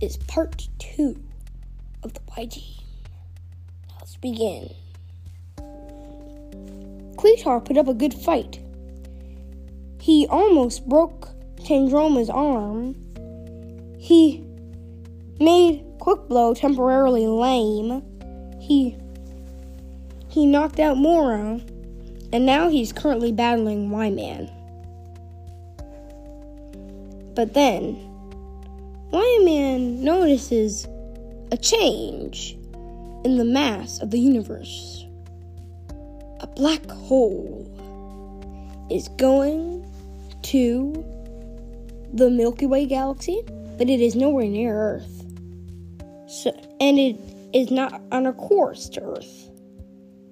This is part two of the YG. Let's begin. Quasar put up a good fight. He almost broke Tandroma's arm. He made Quickblow temporarily lame. He he knocked out Mora, and now he's currently battling Y-Man. But then, Y-Man notices a change in the mass of the universe. A black hole is going to the Milky Way galaxy, but it is nowhere near Earth. So, and it is not on a course to Earth.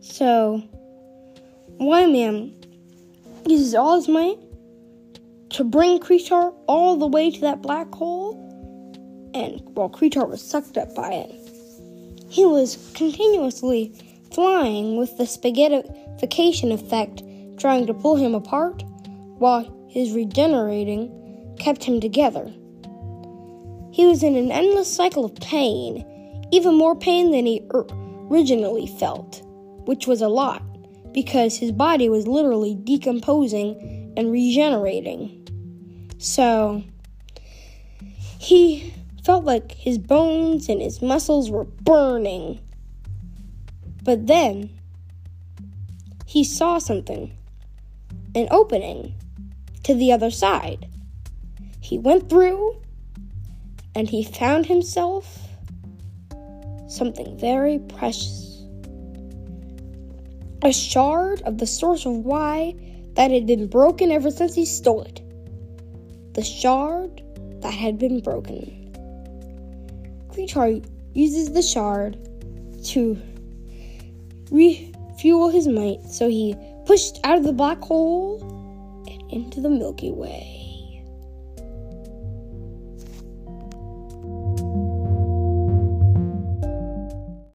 So, Y-Man uses all his might to bring Kreatar all the way to that black hole, while Kreatar was sucked up by it, he was continuously flying with the spaghettification effect, trying to pull him apart, while his regenerating kept him together. He was in an endless cycle of pain, even more pain than he originally felt, which was a lot, because his body was literally decomposing and regenerating. So, he felt like his bones and his muscles were burning. But then, he saw something an opening to the other side. He went through and he found himself something very precious a shard of the source of Y that had been broken ever since he stole it. The shard that had been broken. Kreatar uses the shard to refuel his might, so he pushed out of the black hole and into the Milky Way.